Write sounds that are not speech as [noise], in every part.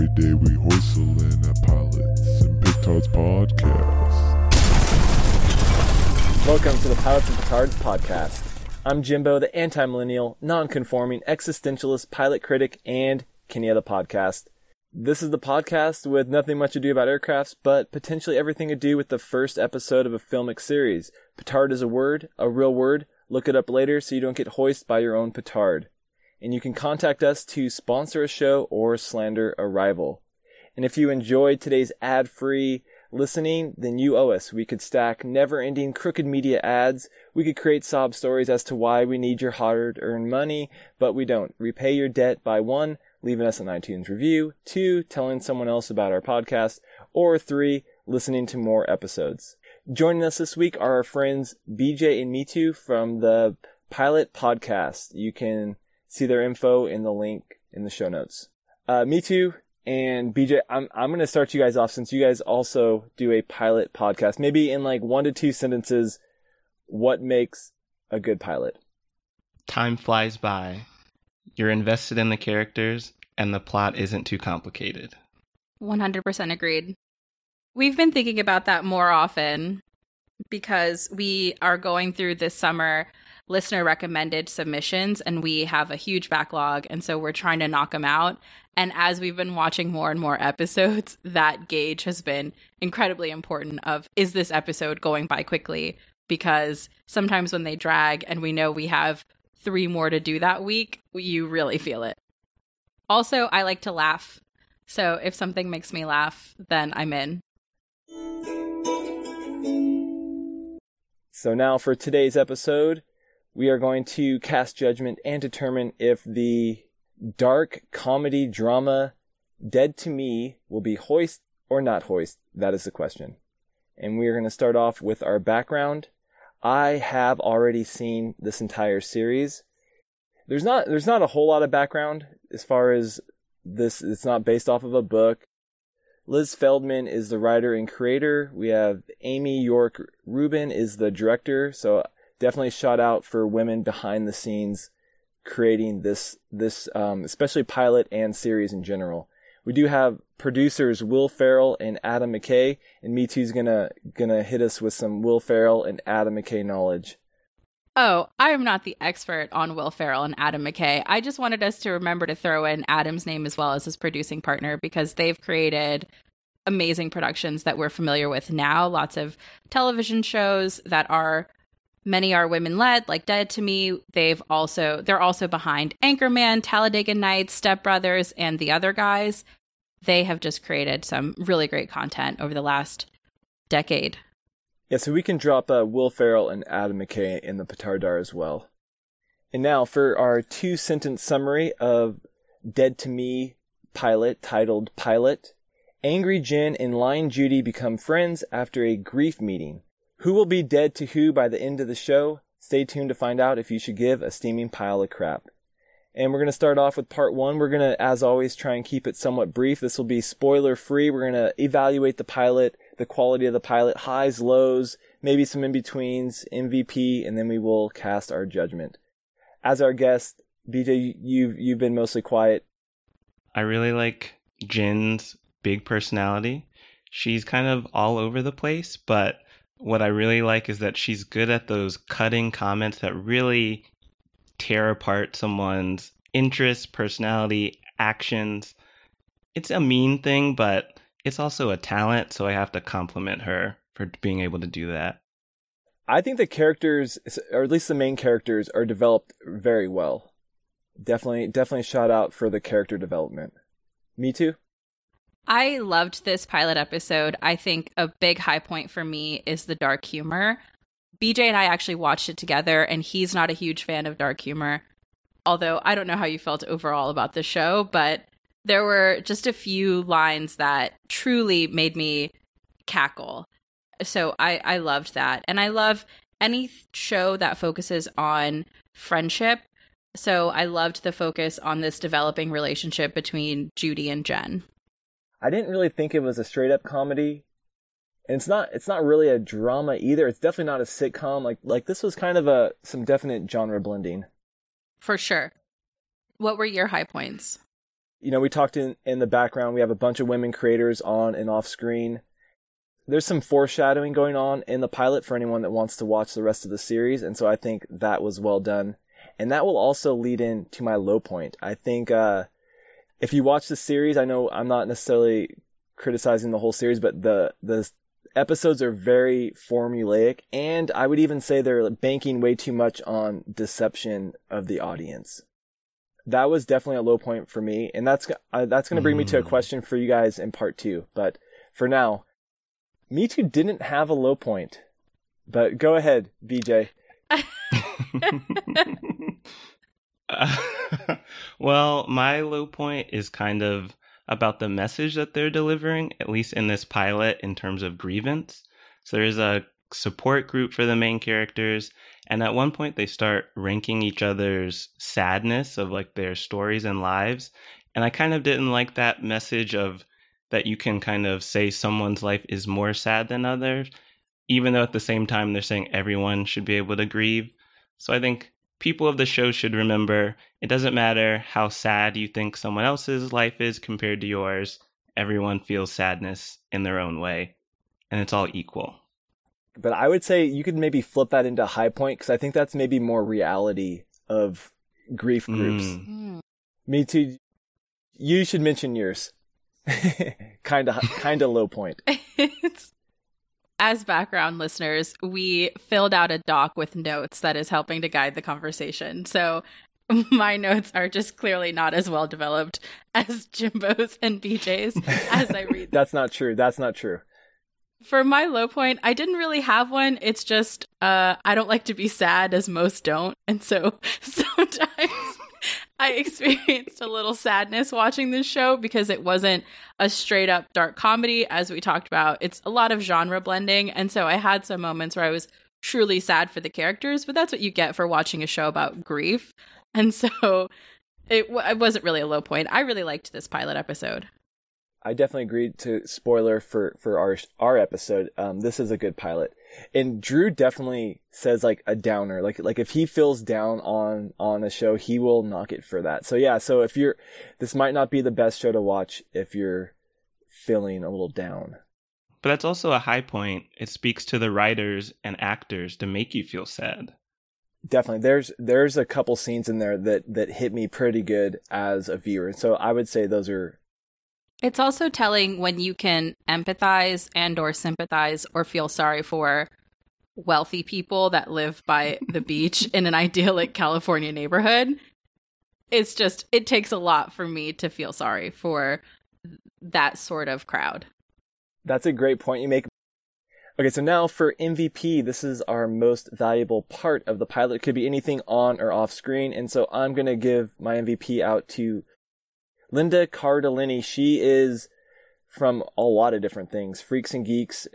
Every day we at Pilots and Petards podcast. Welcome to the Pilots and Petards podcast. I'm Jimbo, the anti-millennial, non-conforming, existentialist, pilot critic, and Kenny of the podcast. This is the podcast with nothing much to do about aircrafts, but potentially everything to do with the first episode of a filmic series. Petard is a word, a real word. Look it up later so you don't get hoisted by your own petard. And you can contact us to sponsor a show or slander a rival. And if you enjoyed today's ad-free listening, then you owe us. We could stack never-ending crooked media ads. We could create sob stories as to why we need your hard-earned money, but we don't. Repay your debt by one, leaving us an iTunes review, two, telling someone else about our podcast, or three, listening to more episodes. Joining us this week are our friends BJ and Mitu from the Pilot Podcast. You can see their info in the link in the show notes. Uh, me too. and BJ, I'm, I'm going to start you guys off since you guys also do a pilot podcast. Maybe in like one to two sentences, what makes a good pilot? Time flies by. You're invested in the characters, and the plot isn't too complicated. 100% agreed. We've been thinking about that more often because we are going through this summer listener recommended submissions and we have a huge backlog and so we're trying to knock them out. And as we've been watching more and more episodes [laughs] that gauge has been incredibly important of is this episode going by quickly? Because sometimes when they drag and we know we have three more to do that week you really feel it. Also i like to laugh. So if something makes me laugh then i'm in. So now for today's episode, we are going to cast judgment and determine if the dark comedy drama Dead to Me will be hoist or not hoist. That is the question. And we are going to start off with our background. I have already seen this entire series. There's not there's not a whole lot of background as far as this it's not based off of a book. Liz Feldman is the writer and creator. We have Amy York Rubin is the director. So definitely shout out for women behind the scenes creating this this um, especially pilot and series in general. We do have producers Will Ferrell and Adam McKay, and Me Too's gonna gonna hit us with some Will Ferrell and Adam McKay knowledge. Oh, I am not the expert on Will Ferrell and Adam McKay. I just wanted us to remember to throw in Adam's name as well as his producing partner because they've created amazing productions that we're familiar with now. Lots of television shows that are many are women led, like Dead to Me. They've also they're also behind Anchorman, Talladega Nights, Step Brothers, and the other guys. They have just created some really great content over the last decade. Yeah, so we can drop uh, Will Ferrell and Adam McKay in the Petardar as well. And now for our two sentence summary of Dead to Me pilot titled Pilot. Angry Jen and Lying Judy become friends after a grief meeting. Who will be dead to who by the end of the show? Stay tuned to find out if you should give a steaming pile of crap. And we're going to start off with part one. We're going to, as always, try and keep it somewhat brief. This will be spoiler free. We're going to evaluate the pilot, the quality of the pilot, highs, lows, maybe some in betweens, MVP, and then we will cast our judgment. As our guest, BJ, you've you've been mostly quiet. I really like Jen's big personality. She's kind of all over the place, but what I really like is that she's good at those cutting comments that really tear apart someone's interests, personality, actions. It's a mean thing, but it's also a talent, so I have to compliment her for being able to do that. I think the characters, or at least the main characters, are developed very well. Definitely, definitely shout out for the character development. Me too. I loved this pilot episode. I think a big high point for me is the dark humor. BJ and I actually watched it together, and he's not a huge fan of dark humor. Although I don't know how you felt overall about the show, but there were just a few lines that truly made me cackle. So I, I loved that. And I love any show that focuses on friendship. So I loved the focus on this developing relationship between Judy and Jen. I didn't really think it was a straight up comedy. And it's not it's not really a drama either. It's definitely not a sitcom. Like like this was kind of a some definite genre blending. For sure. What were your high points? You know, we talked in, in the background, we have a bunch of women creators on and off screen. There's some foreshadowing going on in the pilot for anyone that wants to watch the rest of the series. And so I think that was well done. And that will also lead in to my low point. I think, uh, if you watch the series, I know I'm not necessarily criticizing the whole series, but the, the episodes are very formulaic. And I would even say they're banking way too much on deception of the audience that was definitely a low point for me, and that's uh, that's going to bring mm. me to a hmm. question for you guys in part two. But for now, me too didn't have a low point. But go ahead, BJ. [laughs] [laughs] [laughs] [laughs] well, my low point is kind of about the message that they're delivering, at least in this pilot, in terms of grievance. So there's a support group for the main characters, and at one point, they start ranking each other's sadness of like their stories and lives. And I kind of didn't like that message of that you can kind of say someone's life is more sad than others, even though at the same time they're saying everyone should be able to grieve. So I think people of the show should remember it doesn't matter how sad you think someone else's life is compared to yours, everyone feels sadness in their own way, and it's all equal but I would say you could maybe flip that into high point because I think that's maybe more reality of grief groups. Mm. Me too. You should mention yours. kind of, kind of low point. [laughs] As background listeners, we filled out a doc with notes that is helping to guide the conversation. So [laughs] my notes are just clearly not as well developed [laughs] as Jimbo's and BJ's as I read. [laughs] That's not true. That's not true for my low point, I didn't really have one. It's just uh, I don't like to be sad, as most don't, and so sometimes I [laughs] experienced a little sadness watching this show because it wasn't a straight up dark comedy, as we talked about. It's a lot of genre blending, and so I had some moments where I was truly sad for the characters, but that's what you get for watching a show about grief, [laughs] and so it, it wasn't really a low point. I really liked this pilot episode. I definitely agreed to spoiler for for our our episode. Um, this is a good pilot, and Drew definitely says like a downer. Like like if he feels down on on a show, he will knock it for that. So yeah, so if you're, this might not be the best show to watch if you're feeling a little down. But that's also a high point. It speaks to the writers and actors to make you feel sad. Definitely, there's there's a couple scenes in there that that hit me pretty good as a viewer. So I would say those are it's also telling when you can empathize and or sympathize or feel sorry for wealthy people that live by the [laughs] beach in an idyllic California neighborhood. It's just it takes a lot for me to feel sorry for that sort of crowd. That's a great point you make. Okay, so now for MVP, this is our most valuable part of the pilot. It could be anything on or off screen, and so I'm going to give my MVP out to Linda Cardellini, she is from a lot of different things, freaks and geeks.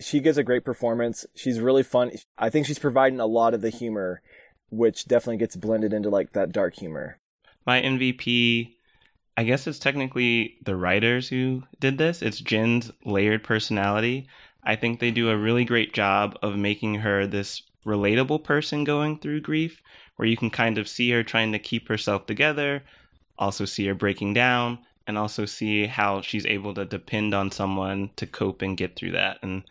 She gives a great performance. She's really fun. I think she's providing a lot of the humor, which definitely gets blended into like that dark humor. My MVP, I guess it's technically the writers who did this. It's Jen's layered personality. I think they do a really great job of making her this relatable person going through grief, where you can kind of see her trying to keep herself together, also see her breaking down and also see how she's able to depend on someone to cope and get through that. And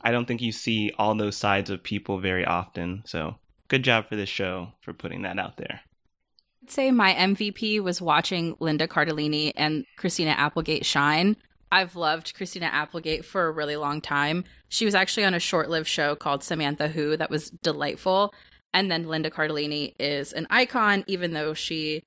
I don't think you see all those sides of people very often. So good job for this show for putting that out there. I'd say my MVP was watching Linda Cardellini and Christina Applegate shine. I've loved Christina Applegate for a really long time. She was actually on a short lived show called Samantha Who that was delightful. And then Linda Cardellini is an icon, even though she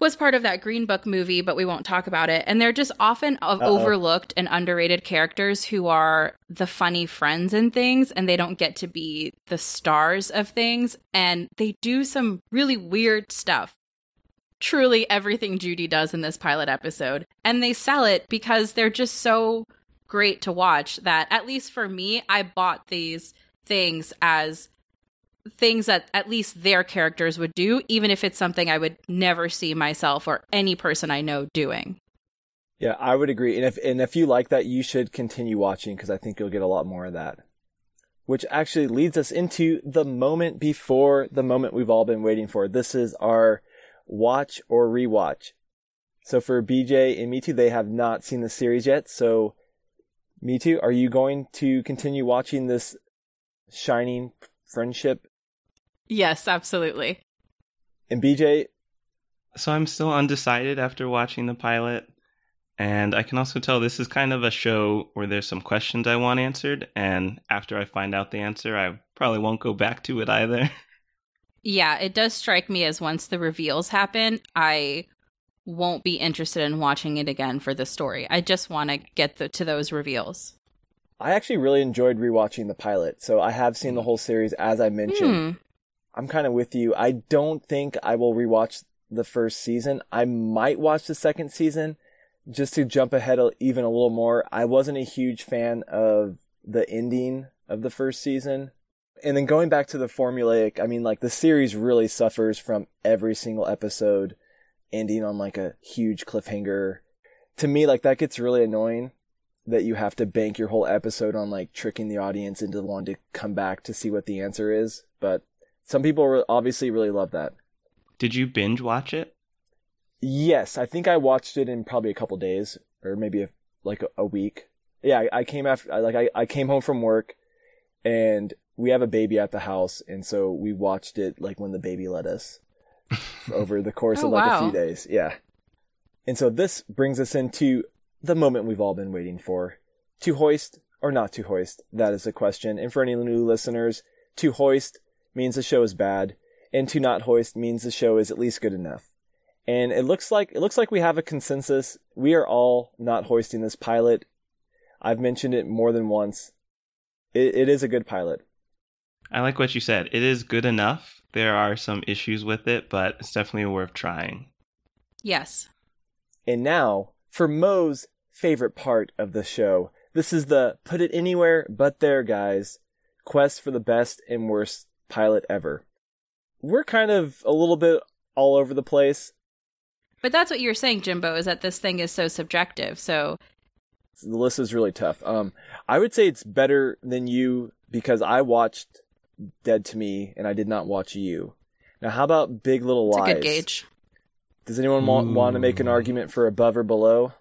was part of that Green Book movie, but we won't talk about it. And they're just often overlooked and underrated characters who are the funny friends and things, and they don't get to be the stars of things. And they do some really weird stuff. Truly, everything Judy does in this pilot episode. And they sell it because they're just so great to watch that, at least for me, I bought these things as things that at least their characters would do, even if it's something I would never see myself or any person I know doing. Yeah, I would agree. And if and if you like that, you should continue watching because I think you'll get a lot more of that. Which actually leads us into the moment before the moment we've all been waiting for. This is our watch or rewatch. So for BJ and Me Too, they have not seen the series yet. So, Me Too, are you going to continue watching this shining friendship? Yes, absolutely. And BJ, So I'm still undecided after watching the pilot. And I can also tell this is kind of a show where there's some questions I want answered. And after I find out the answer, I probably won't go back to it either. [laughs] Yeah, it does strike me as once the reveals happen, I won't be interested in watching it again for the story. I just want to get the, to those reveals. I actually really enjoyed rewatching the pilot. So I have seen the whole series, as I mentioned. Hmm. I'm kind of with you. I don't think I will rewatch the first season. I might watch the second season just to jump ahead even a little more. I wasn't a huge fan of the ending of the first season. And then going back to the formulaic, I mean, like the series really suffers from every single episode ending on like a huge cliffhanger. To me, like that gets really annoying that you have to bank your whole episode on like tricking the audience into wanting to come back to see what the answer is. But some people re- obviously really love that. Did you binge watch it? Yes, I think I watched it in probably a couple days or maybe a, like a, a week. Yeah, I, I came after, I, like I, I came home from work and we have a baby at the house. And so we watched it like when the baby let us [laughs] over the course Oh, of like a few days. Yeah. And so this brings us into the moment we've all been waiting for. To hoist or not to hoist? That is the question. And for any new listeners, to hoist means the show is bad, and to not hoist means the show is at least good enough. And it looks like it looks like we have a consensus. We are all not hoisting this pilot. I've mentioned it more than once. It, it is a good pilot. I like what you said. It is good enough. There are some issues with it, but it's definitely worth trying. Yes. And now for Mo's favorite part of the show. This is the put it anywhere but there, guys. Quest for the best and worst pilot ever. We're kind of a little bit all over the place. But that's what you're saying, Jimbo, is that this thing is so subjective. So, The list is really tough. Um, I would say it's better than you because I watched Dead to Me and I did not watch you. Now, how about Big Little it's Lies? a good gauge. Does anyone want, want to make an argument for above or below?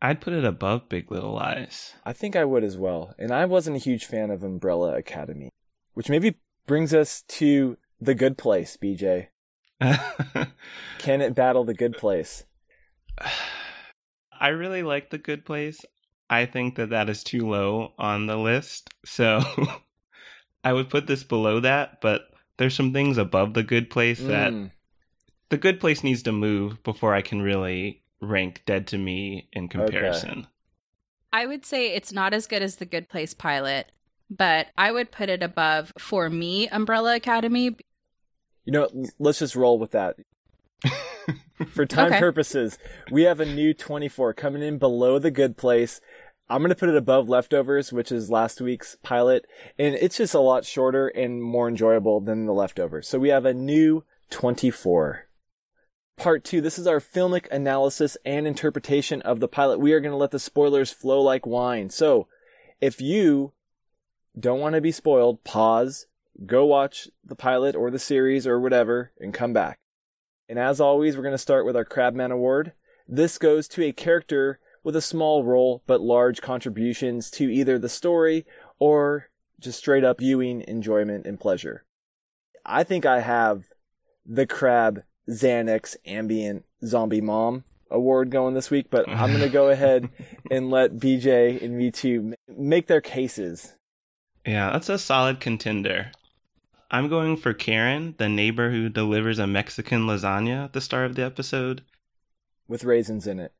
I'd put it above Big Little Lies. I think I would as well. And I wasn't a huge fan of Umbrella Academy, which maybe brings us to The Good Place, BJ. [laughs] Can it battle The Good Place? I really like The Good Place. I think that that is too low on the list. So [laughs] I would put this below that, but there's some things above The Good Place that Mm, The Good Place needs to move before I can really rank Dead to Me in comparison. I would say it's not as good as the Good Place pilot, but I would put it above, for me, Umbrella Academy. you know, let's just roll with that. [laughs] For time Okay. purposes, we have a new 24 coming in below The Good Place. I'm going to put it above Leftovers, which is last week's pilot, and it's just a lot shorter and more enjoyable than The Leftovers. So we have a new 24. Part two, this is our filmic analysis and interpretation of the pilot. We are going to let the spoilers flow like wine. So if you don't want to be spoiled, pause, go watch the pilot or the series or whatever, and come back. And as always, we're going to start with our Crabman Award. This goes to a character with a small role but large contributions to either the story or just straight up viewing enjoyment and pleasure. I think I have the Crab Xanax Ambien Zombie Mom award going this week, but I'm going to go [laughs] ahead and let BJ and V2 make their cases. Yeah, that's a solid contender. I'm going for Karen, the neighbor who delivers a Mexican lasagna at the start of the episode. with raisins in it.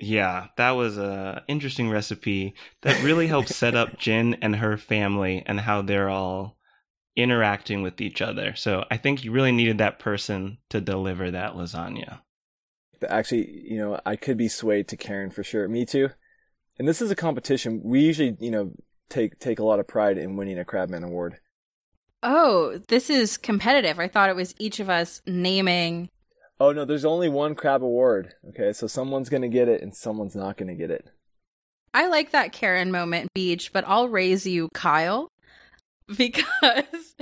Yeah, that was a interesting recipe that really helps set up [laughs] Jen and her family and how they're all interacting with each other. So I think you really needed that person to deliver that lasagna. But actually, you know, I could be swayed to Karen for sure. Me too. And this is a competition. We usually, you know, take take a lot of pride in winning a Crabman Award. Oh, this is competitive. I thought it was each of us naming. Oh no, there's only one Crab Award. Okay, so someone's gonna get it and someone's not gonna get it. I like that Karen moment, BJ, but I'll raise you, Kyle, [laughs] because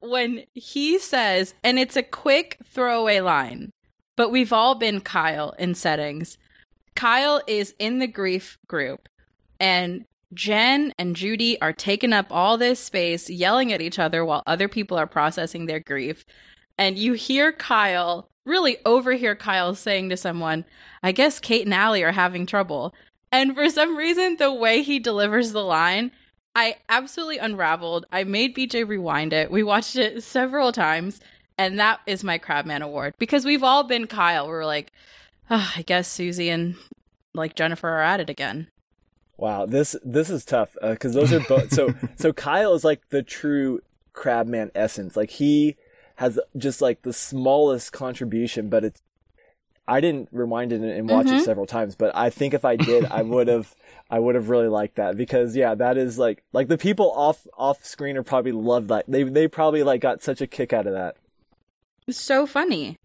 when he says, and it's a quick throwaway line, but we've all been Kyle in settings. Kyle is in the grief group, and Jen and Judy are taking up all this space, yelling at each other while other people are processing their grief. And you hear Kyle, really overhear Kyle saying to someone, I guess Kate and Allie are having trouble. And for some reason, the way he delivers the line, I absolutely unraveled. I made BJ rewind it. We watched it several times, and that is my Crabman Award because we've all been Kyle. We're like, oh, I guess Susie and like Jennifer are at it again. Wow, this this is tough because those are both. so [laughs] so Kyle is like the true Crabman essence. Like he has just like the smallest contribution, but it's. I didn't rewind it and watch Mhm. it several times, but I think if I did, I would have. [laughs] I would have really liked that because yeah, that is like like the people off off screen are probably loved that. They they probably like got such a kick out of that. It's so funny.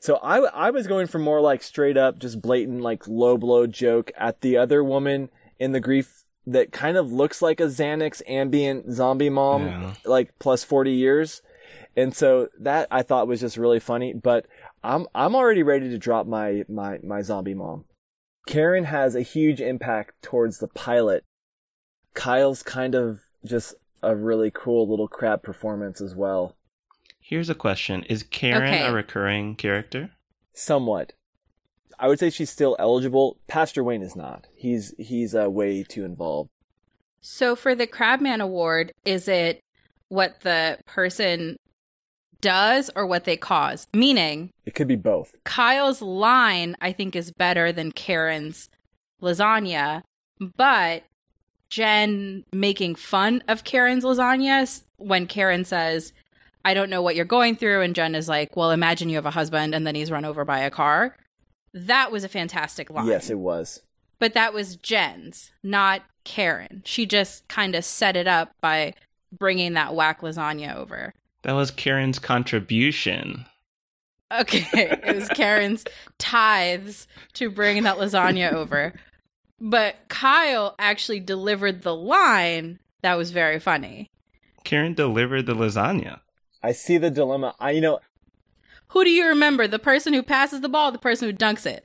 So I, I was going for more like straight up, just blatant, like low blow joke at the other woman in the grief that kind of looks like a Xanax Ambien zombie mom, Yeah. like plus 40 years. And so that I thought was just really funny, but I'm, I'm already ready to drop my, my, my zombie mom. Karen has a huge impact towards the pilot. Kyle's kind of just a really cool little crab performance as well. Here's a question: Is Karen Okay. a recurring character? Somewhat. I would say she's still eligible. Pastor Wayne is not. He's he's uh, way too involved. So for the Crabman Award, is it what the person does or what they cause? Meaning, It could be both. Kyle's line, I think, is better than Karen's lasagna, but Jen making fun of Karen's lasagna when Karen says, I don't know what you're going through, and Jen is like, Well, imagine you have a husband and then he's run over by a car. That was a fantastic line. Yes, it was. But that was Jen's, not Karen. She just kind of set it up by bringing that whack lasagna over. That was Karen's contribution. Okay, [laughs] it was Karen's tithes to bring that lasagna [laughs] over. But Kyle actually delivered the line that was very funny. Karen delivered the lasagna. I see the dilemma. I you know Who do you remember? The person who passes the ball, or the person who dunks it?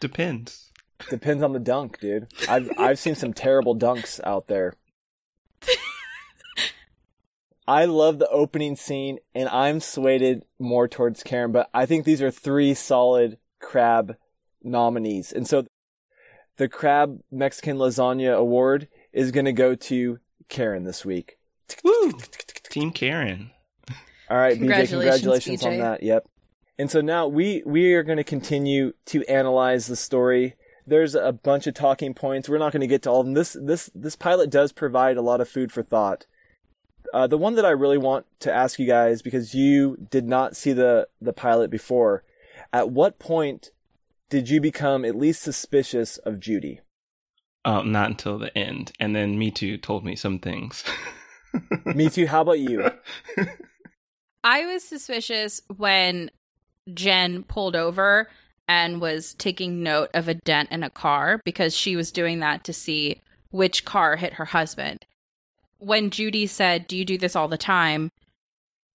Depends. depends on the dunk, dude. I've I've seen some terrible dunks out there. [laughs] I love the opening scene, and I'm swayed more towards Karen, but I think these are three solid crab nominees, and so the crab Mexican lasagna award is going to go to Karen this week. Woo! Team Karen. All right, BJ, Congratulations, congratulations on that. Yep. And so now we we are going to continue to analyze the story. There's a bunch of talking points. We're not going to get to all of them. This this this pilot does provide a lot of food for thought. Uh, the one that I really want to ask you guys because you did not see the the pilot before. At what point did you become at least suspicious of Judy? Oh, not until the end. And then Me Too told me some things. Me too. How about you? [laughs] I was suspicious when Jen pulled over and was taking note of a dent in a car because she was doing that to see which car hit her husband. When Judy said, Do you do this all the time?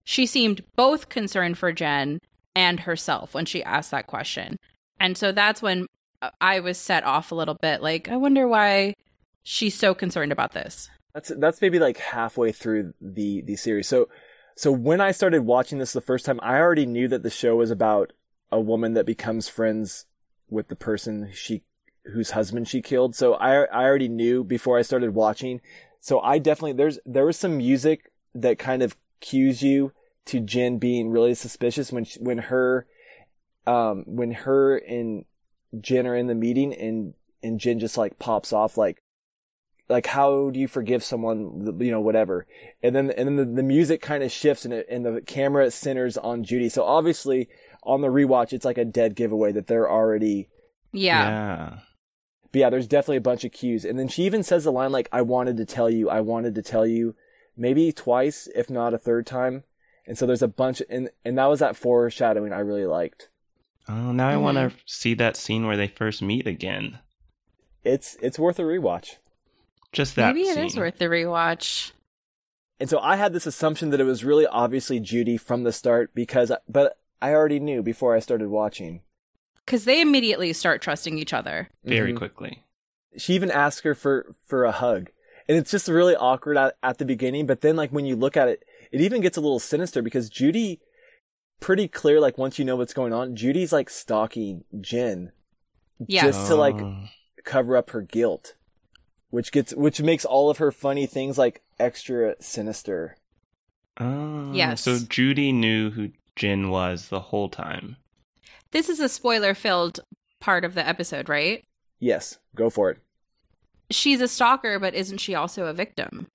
She seemed both concerned for Jen and herself when she asked that question. And so that's when uh, I was set off a little bit like, I wonder why she's so concerned about this. That's that's maybe like halfway through the the series. So so when I started watching this the first time, I already knew that the show was about a woman that becomes friends with the person she whose husband she killed. So I I already knew before I started watching. So I definitely there's there was some music that kind of cues you to Jen being really suspicious when she, when her um when her and Jen are in the meeting and and Jen just like pops off like like how do you forgive someone you know whatever? And then and then the, the music kind of shifts and it, and the camera centers on Judy. So obviously on the rewatch it's like a dead giveaway that they're already Yeah. yeah. but yeah there's definitely a bunch of cues. And then she even says the line like I wanted to tell you I wanted to tell you maybe twice if not a third time. And so there's a bunch and and that was that foreshadowing I really liked. Oh, now I want to mm-hmm. see that scene where they first meet again. it's it's worth a rewatch Just that Maybe it scene. is worth the rewatch. And so I had this assumption that it was really obviously Judy from the start because, but I already knew before I started watching. Because they immediately start trusting each other. Very Mhm. quickly. She even asks her for for a hug, and it's just really awkward at, at the beginning. But then, like when you look at it, it even gets a little sinister because Judy, pretty clear. Like once you know what's going on, Judy's like stalking Jen, Yeah. just to like Oh. cover up her guilt, which gets which makes all of her funny things like extra sinister. Oh, Yes. So Judy knew who Jen was the whole time. This is a spoiler filled part of the episode, right? Yes, go for it. She's a stalker, but isn't she also a victim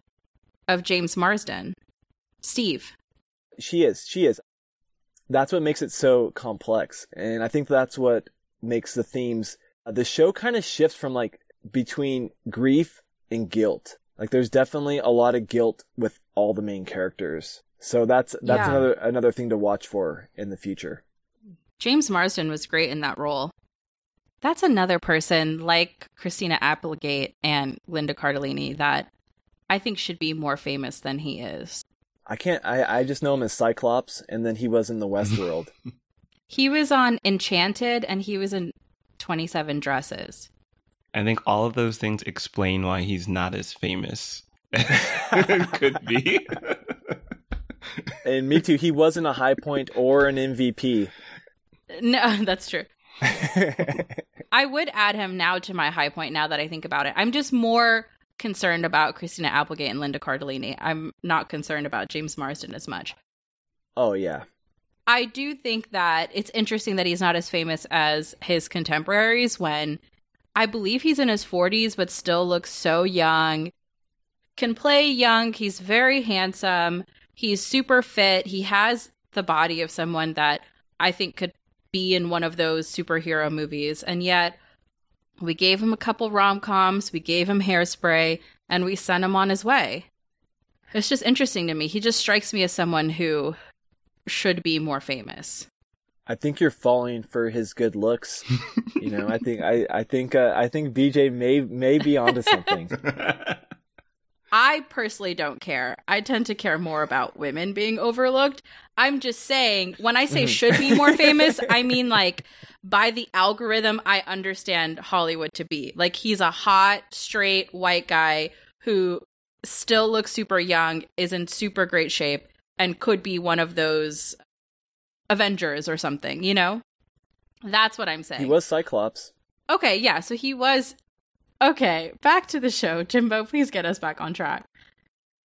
of James Marsden? Steve. She is. She is. That's what makes it so complex. And I think that's what makes the themes. uh, The show kind of shifts from like between grief and guilt. Like there's definitely a lot of guilt with all the main characters. So that's that's Yeah. another another thing to watch for in the future. James Marsden was great in that role. That's another person like Christina Applegate and Linda Cardellini that I think should be more famous than he is. I can't I, I just know him as Cyclops and then he was in the Westworld. [laughs] He was on Enchanted and he was in 27 Dresses. I think all of those things explain why he's not as famous. [laughs] Could be. [laughs] and me too, he wasn't a high point or an MVP. No, [laughs] that's true. I would add him now to my high point now that I think about it. I'm just more concerned about Christina Applegate and Linda Cardellini. I'm not concerned about James Marsden as much. oh yeah. I do think that it's interesting that he's not as famous as his contemporaries when I believe he's in his 40s but still looks so young. Can play young, he's very handsome, he's super fit, he has the body of someone that I think could be in one of those superhero movies and yet we gave him a couple rom-coms, we gave him hairspray and we sent him on his way. It's just interesting to me. He just strikes me as someone who should be more famous. I think you're falling for his good looks. You know, I think I I think uh, I think BJ may may be onto something. [laughs] I personally don't care. I tend to care more about women being overlooked. I'm just saying, when I say should be more famous, I mean like by the algorithm I understand Hollywood to be. Like he's a hot, straight white guy who still looks super young, is in super great shape, and could be one of those Avengers or something, you know? That's what I'm saying. He was Cyclops. Okay, yeah, so he was Okay, back to the show. Jimbo, please get us back on track.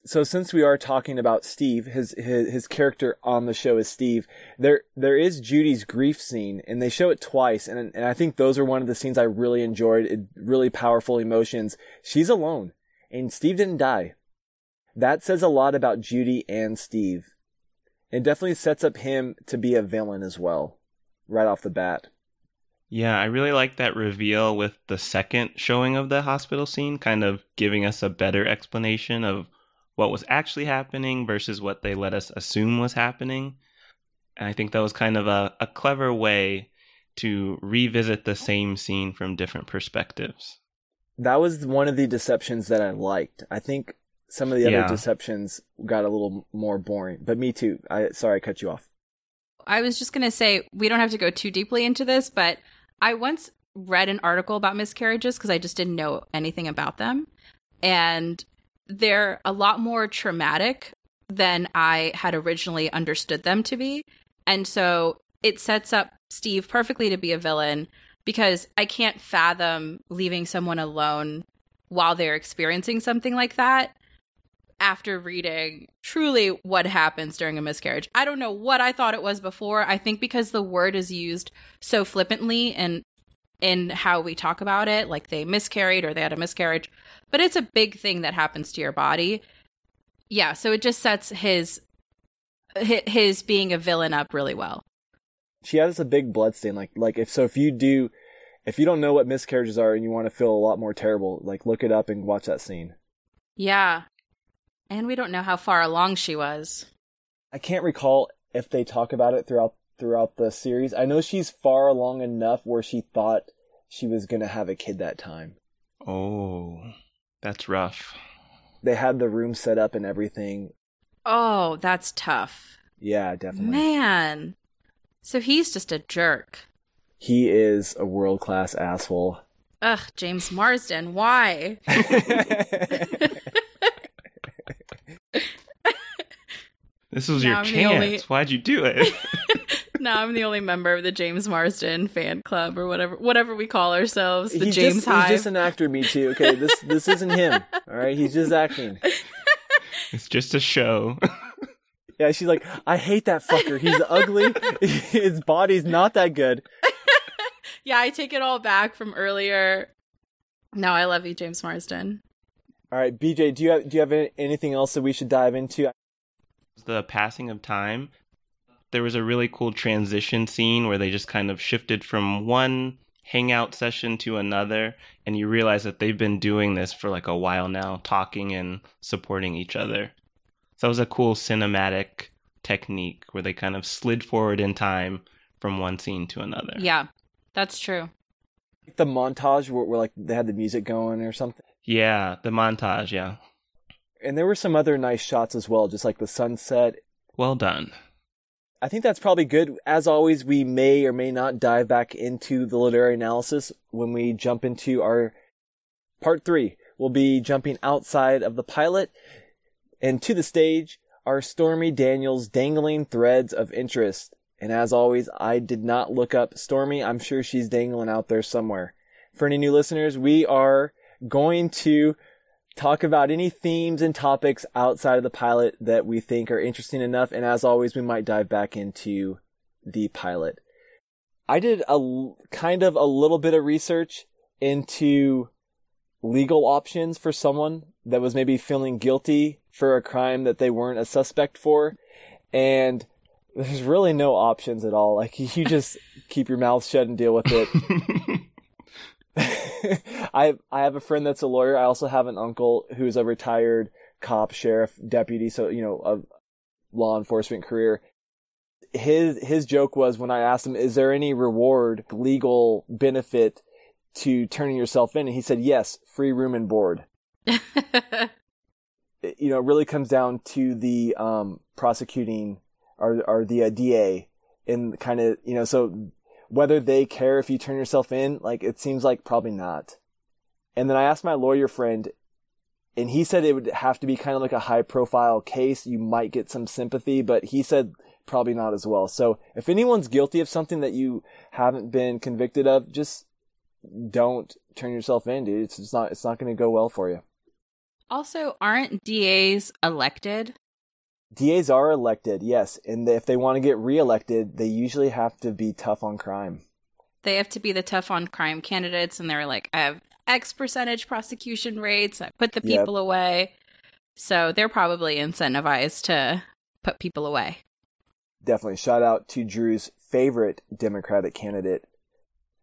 So since we are talking about Steve, his his his character on the show is Steve. There there is Judy's grief scene, and they show it twice, and and I think those are one of the scenes I really enjoyed. It, really powerful emotions. She's alone, and Steve didn't die. That says a lot about Judy and Steve. It definitely sets up him to be a villain as well, right off the bat. Yeah, I really like that reveal with the second showing of the hospital scene, kind of giving us a better explanation of what was actually happening versus what they let us assume was happening. And I think that was kind of a, a clever way to revisit the same scene from different perspectives. That was one of the deceptions that I liked. I think some of the Yeah. other deceptions got a little more boring, but me too. I sorry I cut you off. I was just going to say, we don't have to go too deeply into this, but I once read an article about miscarriages because I just didn't know anything about them. And they're a lot more traumatic than I had originally understood them to be. And so it sets up Steve perfectly to be a villain because I can't fathom leaving someone alone while they're experiencing something like that after reading truly what happens during a miscarriage. I don't know what I thought it was before. I think because the word is used so flippantly and in how we talk about it, like they miscarried or they had a miscarriage, but it's a big thing that happens to your body. Yeah, so it just sets his his being a villain up really well. she has a big blood stain. Like like if so if you do if you don't know what miscarriages are and you want to feel a lot more terrible, like look it up and watch that scene. Yeah. And we don't know how far along she was. I can't recall if they talk about it throughout throughout the series. I know she's far along enough where she thought she was gonna have a kid that time. Oh, that's rough. They had the room set up and everything. Oh, that's tough. Yeah, definitely. Man. So he's just a jerk. He is a world class asshole. Ugh, James Marsden, why? [laughs] [laughs] [laughs] This was Now your I'm chance. only- Why'd you do it? [laughs] now I'm the only member of the James Marsden fan club or whatever whatever we call ourselves, the he's James just, Hive. He's just an actor, me too. Okay, this this isn't him. All right, he's just acting. [laughs] it's just a show. [laughs] Yeah, she's like, I hate that fucker. He's ugly. His body's not that good. yeah, I take it all back from earlier. No, I love you, James Marsden. All right, BJ, do you have do you have anything else that we should dive into? The passing of time, there was a really cool transition scene where they just kind of shifted from one hangout session to another, and you realize that they've been doing this for like a while now, talking and supporting each other. So that was a cool cinematic technique where they kind of slid forward in time from one scene to another. Yeah, that's true. The montage where, where like they had the music going or something. Yeah, the montage, yeah. And there were some other nice shots as well, just like the sunset. Well done. I think that's probably good. As always, we may or may not dive back into the literary analysis when we jump into our part three. We'll be jumping outside of the pilot and to the stage are Stormy Daniels' dangling threads of interest. And as always, I did not look up Stormy. I'm sure she's dangling out there somewhere. For any new listeners, we are going to talk about any themes and topics outside of the pilot that we think are interesting enough. And as always, we might dive back into the pilot. I did a kind of a little bit of research into legal options for someone that was maybe feeling guilty for a crime that they weren't a suspect for. And there's really no options at all. Like [laughs] you just keep your mouth shut and deal with it. [laughs] [laughs] I I have a friend that's a lawyer. I also have an uncle who's a retired cop, sheriff, deputy, so you know, a law enforcement career. His his joke was when I asked him, "Is there any reward, legal benefit to turning yourself in?" And he said, "Yes, free room and board." [laughs] It, you know, it really comes down to the um, prosecuting or or the uh, DA and kind of you know so whether they care if you turn yourself in, like it seems like probably not. And then I asked my lawyer friend, and he said it would have to be kind of like a high profile case. You might get some sympathy, but he said probably not as well. So if anyone's guilty of something that you haven't been convicted of, just don't turn yourself in, dude. It's, not, it's not going to go well for you. also, aren't DAs elected? DAs are elected, yes. And if they want to get reelected, they usually have to be tough on crime. They have to be the tough on crime candidates, and they're like, I have X percentage prosecution rates. I put the Yep. people away. So they're probably incentivized to put people away. definitely shout out to Drew's favorite Democratic candidate,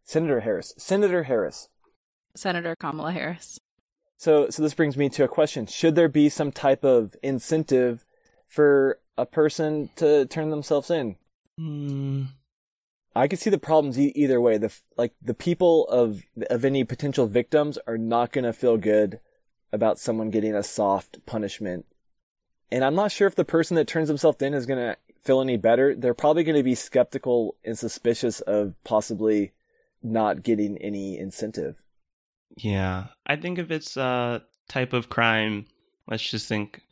Senator Harris. Senator Harris. Senator Kamala Harris. So, so this brings me to a question: Should there be some type of incentive for a person to turn themselves in? Hmm. I could see the problems e- either way. The f- like the people of of any potential victims are not going to feel good about someone getting a soft punishment, and I'm not sure if the person that turns themselves in is going to feel any better. They're probably going to be skeptical and suspicious of possibly not getting any incentive. Yeah, I think if it's a type of crime, let's just think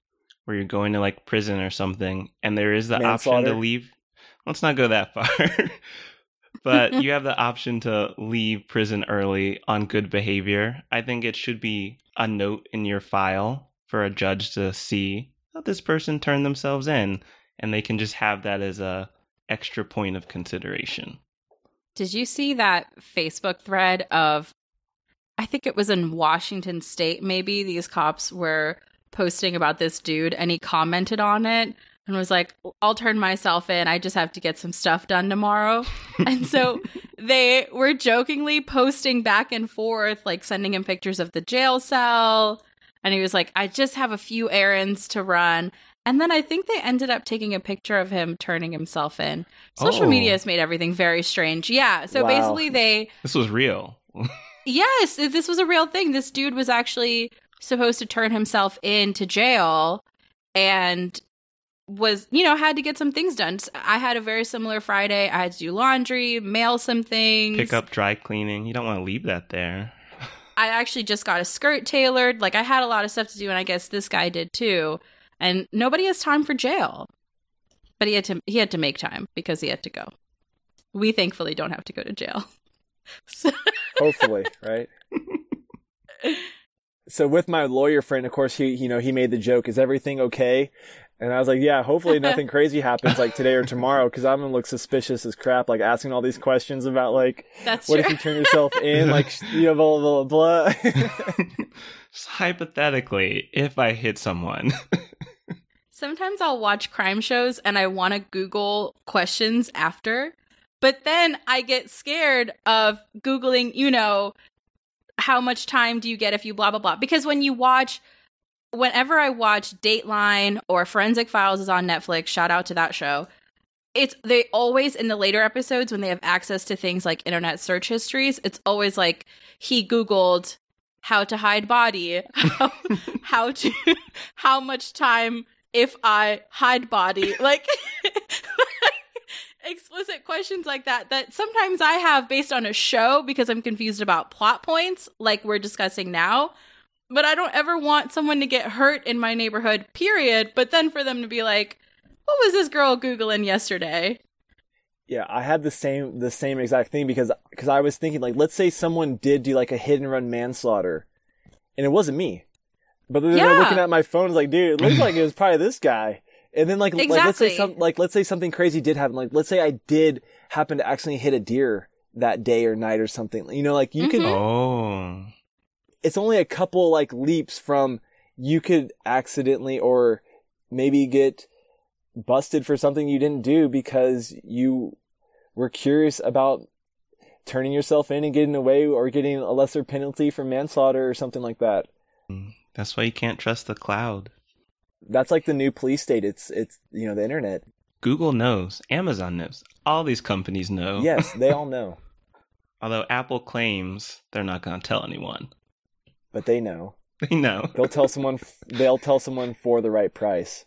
where you're going to like prison or something, and there is the option to leave. [laughs] Let's not go that far. [laughs] but you have the option to leave prison early on good behavior. I think it should be a note in your file for a judge to see that this person turned themselves in, and they can just have that as a extra point of consideration. Did you see that Facebook thread of, I think it was in Washington State, maybe these cops were posting about this dude and he commented on it and was like, I'll turn myself in. I just have to get some stuff done tomorrow. [laughs] and so they were jokingly posting back and forth, like sending him pictures of the jail cell. And he was like, I just have a few errands to run. And then I think they ended up taking a picture of him turning himself in. Social Oh. media has made everything very strange. Yeah. So Wow. basically, they, This was real. [laughs] yes, this was a real thing. This dude was actually supposed to turn himself in to jail. And was, you know, had to get some things done. I had a very similar Friday. I had to do laundry, mail some things. Pick up dry cleaning. You don't want to leave that there. [laughs] I actually just got a skirt tailored. Like I had a lot of stuff to do and I guess this guy did too. And nobody has time for jail. But he had to he had to make time because he had to go. We thankfully don't have to go to jail. [laughs] So- Hopefully, right? [laughs] So with my lawyer friend, of course, he you know he made the joke, "Is everything okay?" And I was like, "Yeah, hopefully nothing [laughs] crazy happens like today or tomorrow, because I'm gonna look suspicious as crap, like asking all these questions about like, That's what true. if you turn yourself in, [laughs] like you know, blah blah blah." blah. [laughs] Just hypothetically, if I hit someone, Sometimes I'll watch crime shows and I want to Google questions after, but then I get scared of Googling, you know, how much time do you get if you blah, blah, blah. Because when you watch, whenever I watch Dateline or Forensic Files is on Netflix, shout out to that show. It's they always in the later episodes when they have access to things like internet search histories, it's always like he Googled how to hide body, how, [laughs] how to, [laughs] how much time if I hide body, like [laughs] explicit questions like that that sometimes I have based on a show because I'm confused about plot points like we're discussing now. But I don't ever want someone to get hurt in my neighborhood, period. But then for them to be like, what was this girl Googling yesterday? Yeah, I had the same the same exact thing because because I was thinking like let's say someone did do like a hit and run manslaughter, and it wasn't me, but then they're looking at my phone it's like dude, it looks like it was probably this guy. And then like like let's say some like let's say something crazy did happen like let's say I did happen to accidentally hit a deer that day or night or something you know like you can Mhm. oh, it's only a couple like leaps from you could accidentally or maybe get busted for something you didn't do because you were curious about turning yourself in and getting away or getting a lesser penalty for manslaughter or something like that. that's why you can't trust the cloud. That's like the new police state. It's it's you know the internet. Google knows, Amazon knows, all these companies know. Yes, they all [laughs] know, Although Apple claims they're not going to tell anyone. but they know. [laughs] They know. They'll tell someone. They'll tell someone for the right price.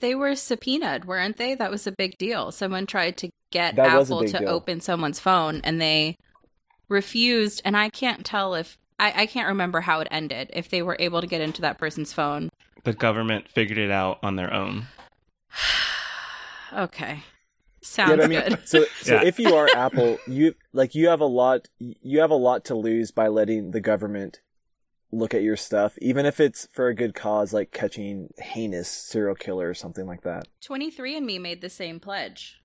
They were subpoenaed, weren't they? That was a big deal. Someone tried to get That Apple to deal. open someone's phone and they refused. And I can't tell if I, I can't remember how it ended, if they were able to get into that person's phone. The government figured it out on their own. [sighs] Okay. Yeah, Sounds but I mean, good. [laughs] so so Yeah. if you are Apple, you like you have a lot you have a lot to lose by letting the government look at your stuff, even if it's for a good cause, like catching heinous serial killer or something like that. Twenty three and Me made the same pledge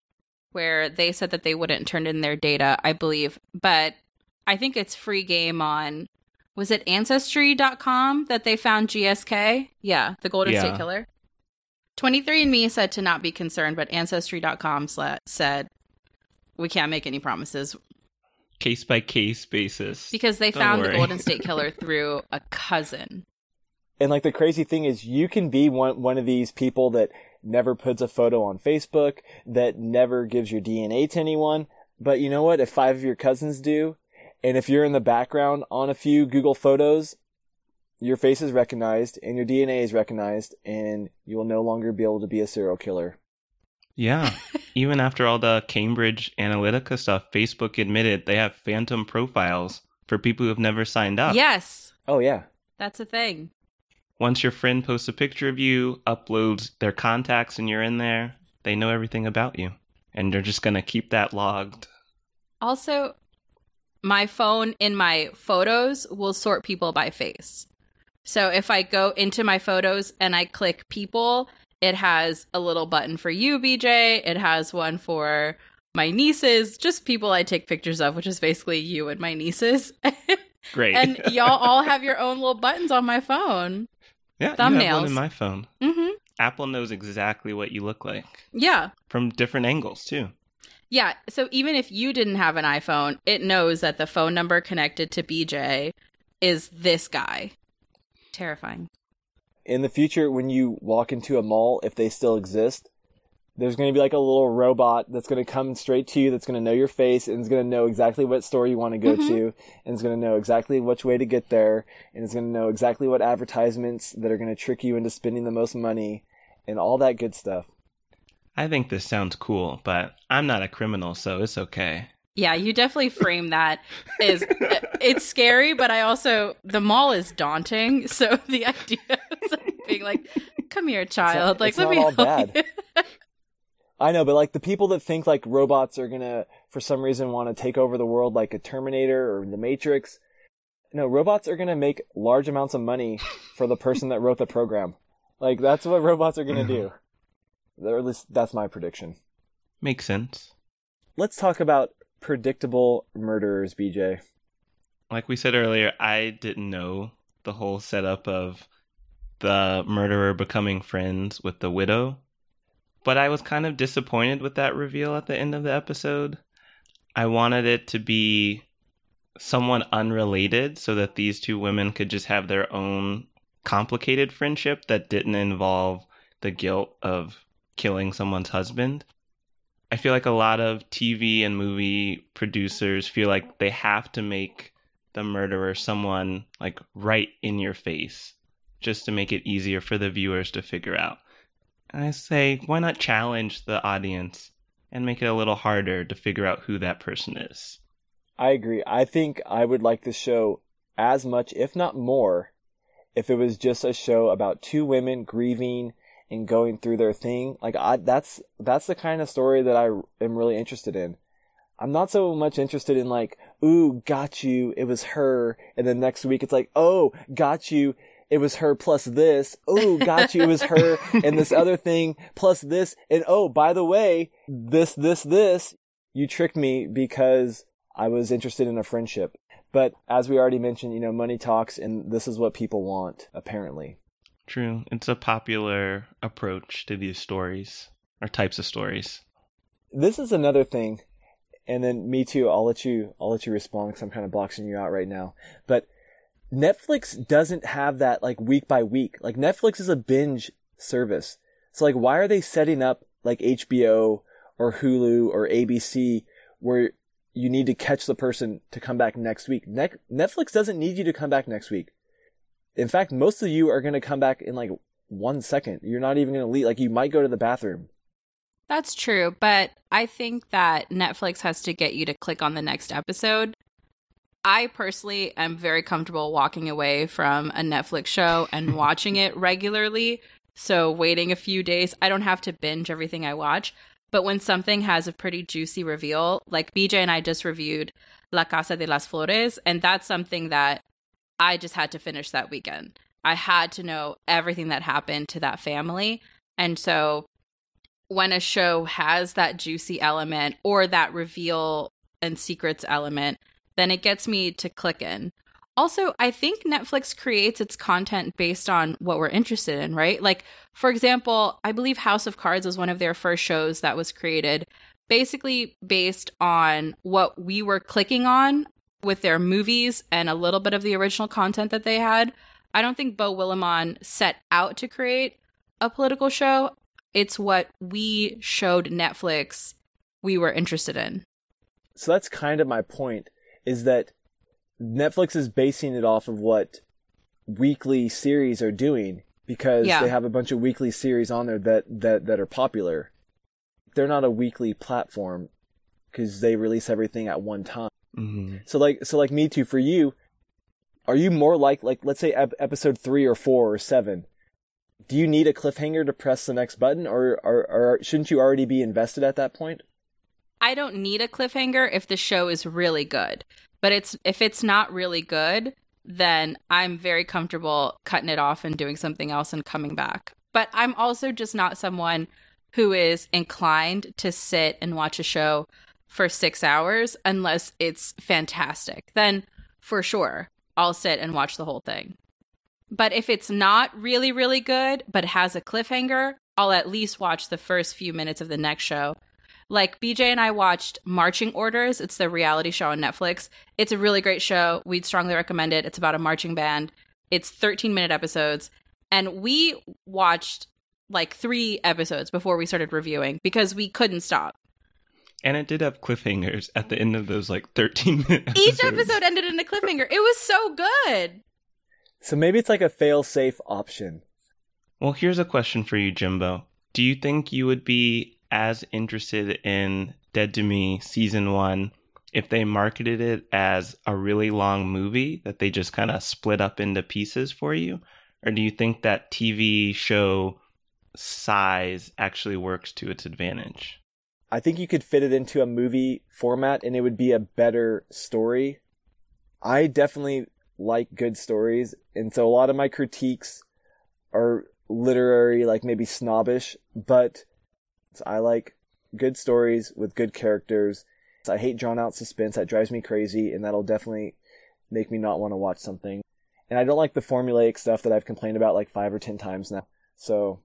where they said that they wouldn't turn in their data, I believe. But I think it's free game on was it ancestry.com that they found GSK? Yeah, the Golden Yeah. State Killer. 23andMe said to not be concerned, but ancestry.com sla- said we can't make any promises Case by case basis. because they Don't found worry. the Golden State [laughs] Killer through a cousin. And like the crazy thing is, you can be one one of these people that never puts a photo on Facebook, that never gives your DNA to anyone. But you know what? If five of your cousins do, and if you're in the background on a few Google photos, your face is recognized and your DNA is recognized, and you will no longer be able to be a serial killer. Yeah. [laughs] Even after all the Cambridge Analytica stuff, Facebook admitted they have phantom profiles for people who have never signed up. Yes, Oh yeah. that's a thing. Once your friend posts a picture of you, uploads their contacts, and you're in there, they know everything about you. And they're just going to keep that logged. Also, my phone in my photos will sort people by face. So if I go into my photos and I click people, it has a little button for you, BJ. It has one for my nieces, just people I take pictures of, which is basically you and my nieces. [laughs] Great. and y'all all have your own little buttons on my phone. yeah, you have one thumbnails. in my phone. hmm Apple knows exactly what you look like Yeah. from different angles, too. Yeah. So even if you didn't have an iPhone, it knows that the phone number connected to BJ is this guy. Terrifying. In the future, when you walk into a mall, if they still exist, there's going to be like a little robot that's going to come straight to you, that's going to know your face, and is going to know exactly what store you want to go Mhm. to, and is going to know exactly which way to get there, and is going to know exactly what advertisements that are going to trick you into spending the most money, and all that good stuff. I think this sounds cool, but I'm not a criminal, so it's okay. Yeah, you definitely frame that as [laughs] it's scary, but I also the mall is daunting. So [laughs] the idea of being like, "Come here, child," not- like it's let not me all help bad. you. I know, but like the people that think like robots are gonna, for some reason, want to take over the world, like a Terminator or the Matrix. No, robots are gonna make large amounts of money for the person that wrote the program. Like that's what robots are gonna [laughs] do. Or at least that's my prediction. Makes sense. Let's talk about predictable murderers, BJ. Like we said earlier, I didn't know the whole setup of the murderer becoming friends with the widow. But I was kind of disappointed with that reveal at the end of the episode. I wanted it to be someone unrelated so that these two women could just have their own complicated friendship that didn't involve the guilt of killing someone's husband. I feel like a lot of TV and movie producers feel like they have to make the murderer someone like right in your face just to make it easier for the viewers to figure out. And I say, why not challenge the audience and make it a little harder to figure out who that person is? I agree. I think I would like the show as much, if not more, if it was just a show about two women grieving and going through their thing. Like I, that's that's the kind of story that I am really interested in. I'm not so much interested in like, ooh, got you, it was her, and then next week it's like, oh, got you, it was her plus this. Oh, got you, it was her [laughs] and this other thing plus this, and oh, by the way, this, this, this. You tricked me because I was interested in a friendship. But as we already mentioned, you know, money talks, and this is what people want, apparently. True. It's a popular approach to these stories or types of stories. This is another thing, and then me too. I'll let you. I'll let you respond because I'm kind of boxing you out right now. But Netflix doesn't have that like week by week. Like Netflix is a binge service. So like, why are they setting up like HBO or Hulu or ABC where you need to catch the person to come back next week? Ne- Netflix doesn't need you to come back next week. In fact, most of you are going to come back in like one second. You're not even going to leave. Like you might go to the bathroom. That's true, but I think that Netflix has to get you to click on the next episode. I personally am very comfortable walking away from a Netflix show and [laughs] watching it regularly. So, waiting a few days, I don't have to binge everything I watch. But when something has a pretty juicy reveal, like BJ and I just reviewed La Casa de las Flores, and that's something that I just had to finish that weekend. I had to know everything that happened to that family. And so when a show has that juicy element or that reveal and secrets element, then it gets me to click in. Also, I think Netflix creates its content based on what we're interested in, right? Like, for example, I believe House of Cards was one of their first shows that was created basically based on what we were clicking on with their movies and a little bit of the original content that they had. I don't think Beau Willimon set out to create a political show. It's what we showed Netflix we were interested in. So that's kind of my point is that Netflix is basing it off of what weekly series are doing because Yeah. they have a bunch of weekly series on there that, that, that are popular. They're not a weekly platform because they release everything at one time. Hmm So like, so like me too, for you, are you more like, like, let's say ep- episode three or four or seven? Do you need a cliffhanger to press the next button or, or, or shouldn't you already be invested at that point? I don't need a cliffhanger if the show is really good. But it's if it's not really good, then I'm very comfortable cutting it off and doing something else and coming back. But I'm also just not someone who is inclined to sit and watch a show for 6 hours unless it's fantastic. Then for sure, I'll sit and watch the whole thing. But if it's not really really good but has a cliffhanger, I'll at least watch the first few minutes of the next show like BJ and I watched Marching Orders. It's the reality show on Netflix. It's a really great show. We'd strongly recommend it. It's about a marching band. It's 13 minute episodes. And we watched like three episodes before we started reviewing because we couldn't stop. And it did have cliffhangers at the end of those like 13 minutes. Each episode ended in a cliffhanger. It was so good. So maybe it's like a fail safe option. Well, here's a question for you, Jimbo. Do you think you would be as interested in Dead to Me season one if they marketed it as a really long movie that they just kind of split up into pieces for you? Or do you think that TV show size actually works to its advantage? I think you could fit it into a movie format and it would be a better story. I definitely like good stories, and so a lot of my critiques are literary, like maybe snobbish, but I like good stories with good characters. I hate drawn out suspense. That drives me crazy, and that'll definitely make me not want to watch something. And I don't like the formulaic stuff that I've complained about like five or ten times now. So,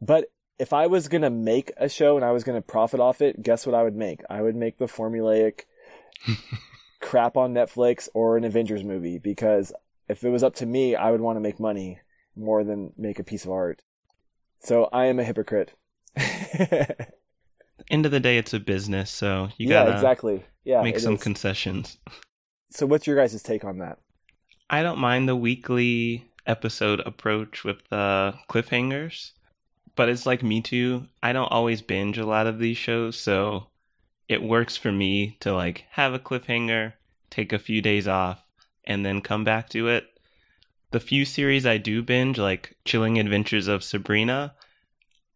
but if I was gonna make a show and I was gonna profit off it, guess what I would make? I would make the formulaic [laughs] crap on Netflix or an Avengers movie because if it was up to me, I would want to make money more than make a piece of art. So I am a hypocrite. [laughs] End of the day, it's a business, so you yeah, gotta exactly. Yeah, make some is. concessions. so what's your guys' take on that? I don't mind the weekly episode approach with the cliffhangers, but it's like Me Too. I don't always binge a lot of these shows, so it works for me to like have a cliffhanger, take a few days off, and then come back to it. The few series I do binge, like Chilling Adventures of Sabrina,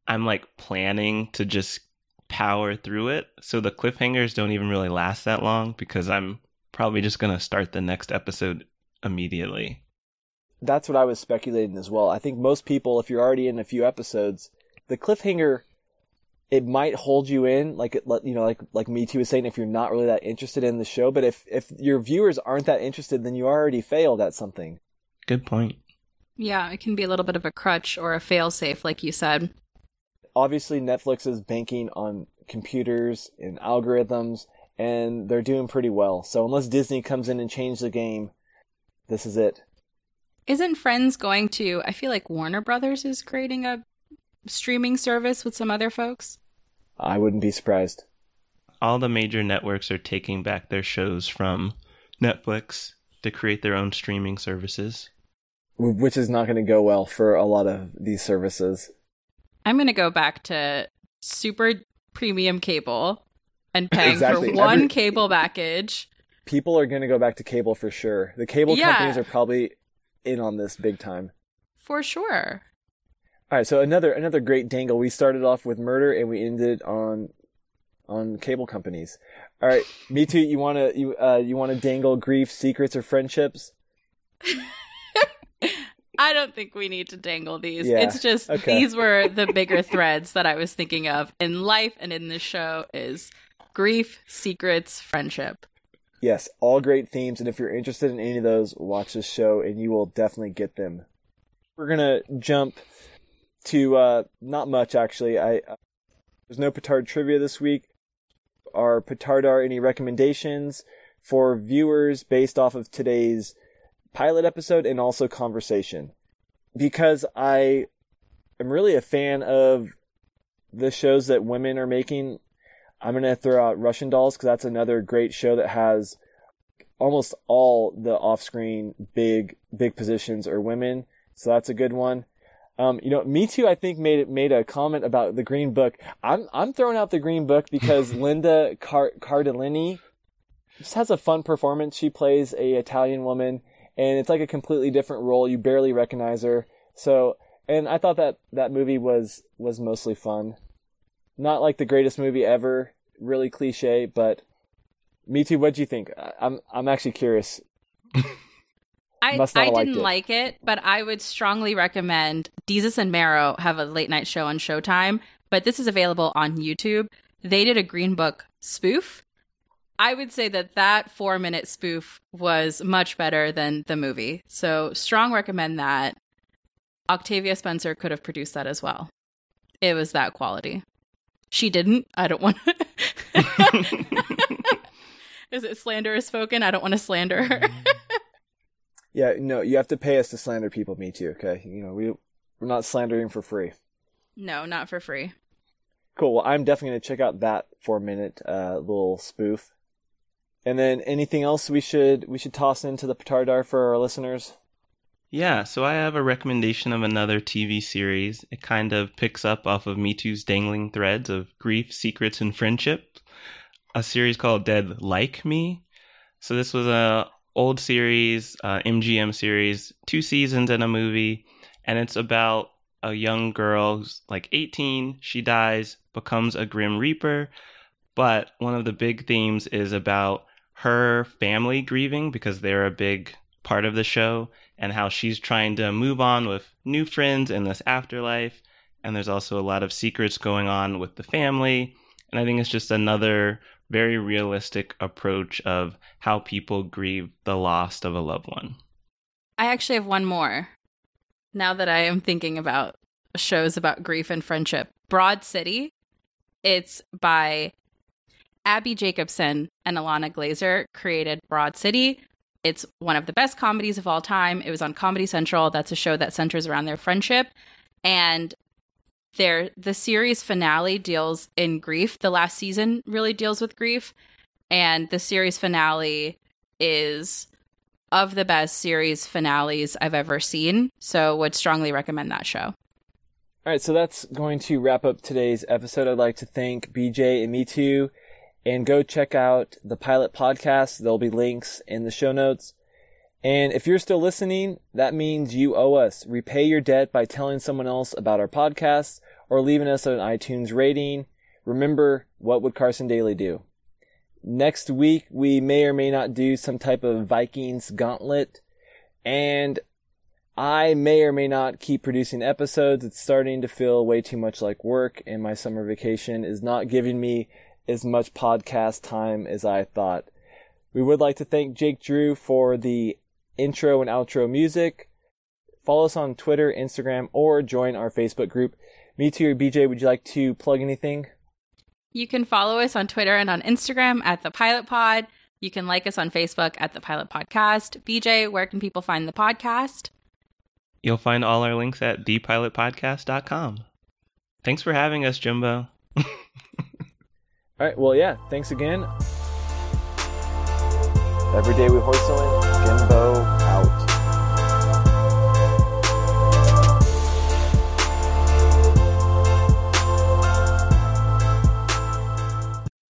I'm like planning to just power through it. So the cliffhangers don't even really last that long because I'm probably just going to start the next episode immediately. That's what I was speculating as well. I think most people, if you're already in a few episodes, the cliffhanger it might hold you in, like it, you know, like like Me Too was saying, if you're not really that interested in the show. But if if your viewers aren't that interested, then you already failed at something. Good point. Yeah, it can be a little bit of a crutch or a failsafe, like you said. Obviously, Netflix is banking on computers and algorithms, and they're doing pretty well. So unless Disney comes in and changes the game, this is it. Isn't Friends going to? I feel like Warner Brothers is creating a streaming service with some other folks. I wouldn't be surprised. All the major networks are taking back their shows from Netflix to create their own streaming services. Which is not going to go well for a lot of these services. I'm going to go back to super premium cable and paying Exactly. for one Every- cable package. People are going to go back to cable for sure. The cable Yeah. companies are probably in on this big time. For sure. All right, so another another great dangle. We started off with murder and we ended on on cable companies. All right, me too. You want to you uh you want to dangle grief, secrets, or friendships? [laughs] I don't think we need to dangle these. Yeah, It's just okay. these were the bigger threads that I was thinking of in life and in this show is grief, secrets, friendship. Yes, all great themes. And if you're interested in any of those, watch this show and you will definitely get them. We're gonna jump to uh not much actually. I uh, there's no petard trivia this week. Are petard are any recommendations for viewers based off of today's pilot episode and also conversation? Because I am really a fan of the shows that women are making. I'm gonna throw out Russian Dolls because that's another great show that has almost all the off-screen big big positions are women. So that's a good one. Um, you know, Me Too, I think made made a comment about the Green Book. I'm I'm throwing out the Green Book because [laughs] Linda Car- Cardellini just has a fun performance. She plays a Italian woman, and it's like a completely different role. You barely recognize her. So, and I thought that that movie was was mostly fun. Not like the greatest movie ever, really cliche, but Me Too. What'd you think? I'm I'm actually curious. [laughs] I, I didn't it. like it, but I would strongly recommend Desus and Mero have a late night show on Showtime, but this is available on YouTube. They did a Green Book spoof. I would say that that four minute spoof was much better than the movie. So, strong recommend that. Octavia Spencer could have produced that as well. It was that quality. She didn't. I don't want to. [laughs] Is it slander is spoken? I don't want to slander her. [laughs] Yeah, no, you have to pay us to slander people. Me Too. Okay, you know we we're not slandering for free. no, not for free. Cool. Well, I'm definitely gonna check out that four minute uh, little spoof. And then anything else we should we should toss into the petardar for our listeners? Yeah, so I have a recommendation of another TV series. It kind of picks up off of Me Too's dangling threads of grief, secrets, and friendship. A series called Dead Like Me. So this was a old series, uh, MGM series, two seasons and a movie, and it's about a young girl who's like 18. She dies, becomes a Grim Reaper, but one of the big themes is about her family grieving because they're a big part of the show and how she's trying to move on with new friends in this afterlife. And there's also a lot of secrets going on with the family. And I think it's just another very realistic approach of how people grieve the loss of a loved one. I actually have one more. Now that I am thinking about shows about grief and friendship, Broad City. It's by Abby Jacobson and Ilana Glazer created Broad City. It's one of the best comedies of all time. It was on Comedy Central. That's a show that centers around their friendship. And their the series finale deals in grief. The last season really deals with grief. And the series finale is of the best series finales I've ever seen. So would strongly recommend that show. All right, so that's going to wrap up today's episode. I'd like to thank BJ and me too and go check out the pilot podcast. There'll be links in the show notes. And if you're still listening, that means you owe us. Repay your debt by telling someone else about our podcast or leaving us an iTunes rating. Remember, what would Carson Daly do? Next week, we may or may not do some type of Vikings gauntlet. And I may or may not keep producing episodes. It's starting to feel way too much like work, and my summer vacation is not giving me as much podcast time as I thought. We would like to thank Jake Drew for the intro and outro music. Follow us on Twitter, Instagram, or join our Facebook group. Me too, or BJ, would you like to plug anything? You can follow us on Twitter and on Instagram at the Pilot Pod. You can like us on Facebook at the Pilot Podcast. BJ, where can people find the podcast? You'll find all our links at thepilotpodcast.com. Thanks for having us, Jimbo. [laughs] All right. Well, yeah. Thanks again. Every day we horse Jimbo